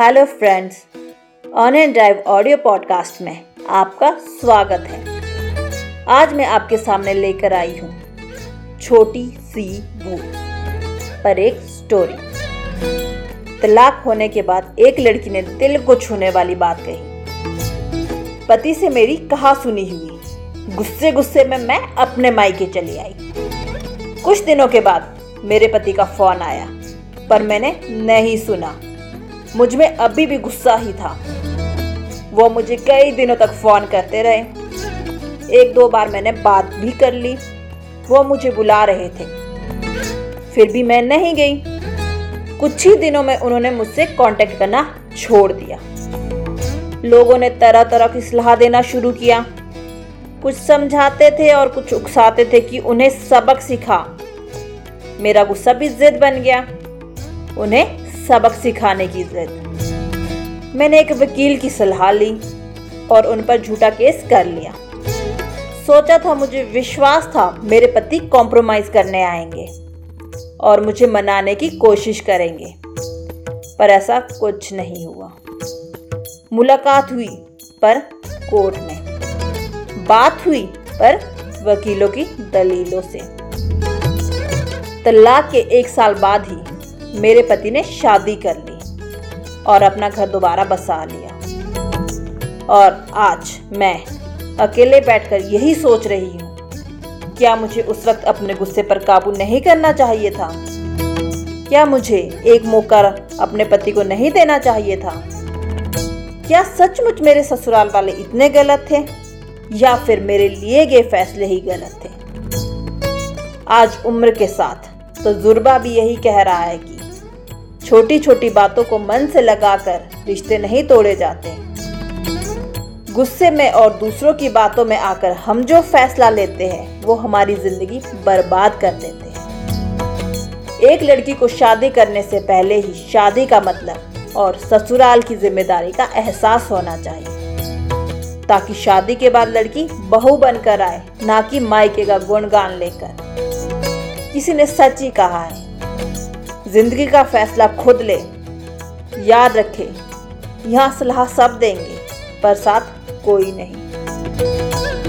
Hello friends, on and drive audio podcast में आपका स्वागत है। आज मैं आपके सामने लेकर आई हूँ छोटी सी भूत पर एक स्टोरी तलाक होने के बाद एक लड़की ने दिल को छूने वाली बात कही। पति से मेरी कहा सुनी हुई। गुस्से गुस्से में मैं अपने मायके चली आई। कुछ दिनों के बाद मेरे पति का फ़ोन आया, पर मैंने नहीं सुना। मुझमें अभी भी गुस्सा ही था। वो मुझे कई दिनों तक फ़ोन करते रहे। एक दो बार मैंने बात भी कर ली। वो मुझे बुला रहे थे। फिर भी मैं नहीं गई। कुछ ही दिनों में उन्होंने मुझसे कांटेक्ट करना छोड़ दिया। लोगों ने तरह तरह की सलाह देना शुरू किया। कुछ समझाते थे और कुछ उकसाते थे कि उन्हें सबक सिखा। मेरा गुस्सा भी जिद बन गया। उन्हें सबक सिखाने की जिद। मैंने एक वकील की सलाह ली और उन पर झूठा केस कर लिया। सोचा था मुझे विश्वास था मेरे पति कॉम्प्रोमाइज करने आएँगे और मुझे मनाने की कोशिश करेंगे, पर ऐसा कुछ नहीं हुआ। मुलाकात हुई पर कोर्ट में। बात हुई पर वकीलों की दलीलों से। तलाक के एक साल बाद ही मेरे पति ने शादी कर ली और अपना घर दोबारा बसा लिया। और आज मैं अकेले बैठकर यही सोच रही हूँ, क्या मुझे उस वक्त अपने गुस्से पर काबू नहीं करना चाहिए था? क्या मुझे एक मौका अपने पति को नहीं देना चाहिए था? क्या सचमुच मेरे ससुराल वाले इतने गलत थे, या फिर मेरे लिए गए फैसले ही गलत थे? आज उम्र के साथ तजुर्बा भी यही कह रहा है कि छोटी छोटी बातों को मन से लगाकर रिश्ते नहीं तोड़े जाते। गुस्से में और दूसरों की बातों में आकर हम जो फैसला लेते हैं, वो हमारी ज़िंदगी बर्बाद कर देते हैं। एक लड़की को शादी करने से पहले ही शादी का मतलब और ससुराल की ज़िम्मेदारी का एहसास होना चाहिए। ताकि शादी के बाद लड़की बहू बनकर आए, ना कि मायके का गुणगान लेकर। किसी ने सच ही कहा है ज़िंदगी का फैसला खुद ले। याद रखे, यहाँ सलाह सब देंगे, पर साथ कोई नहीं।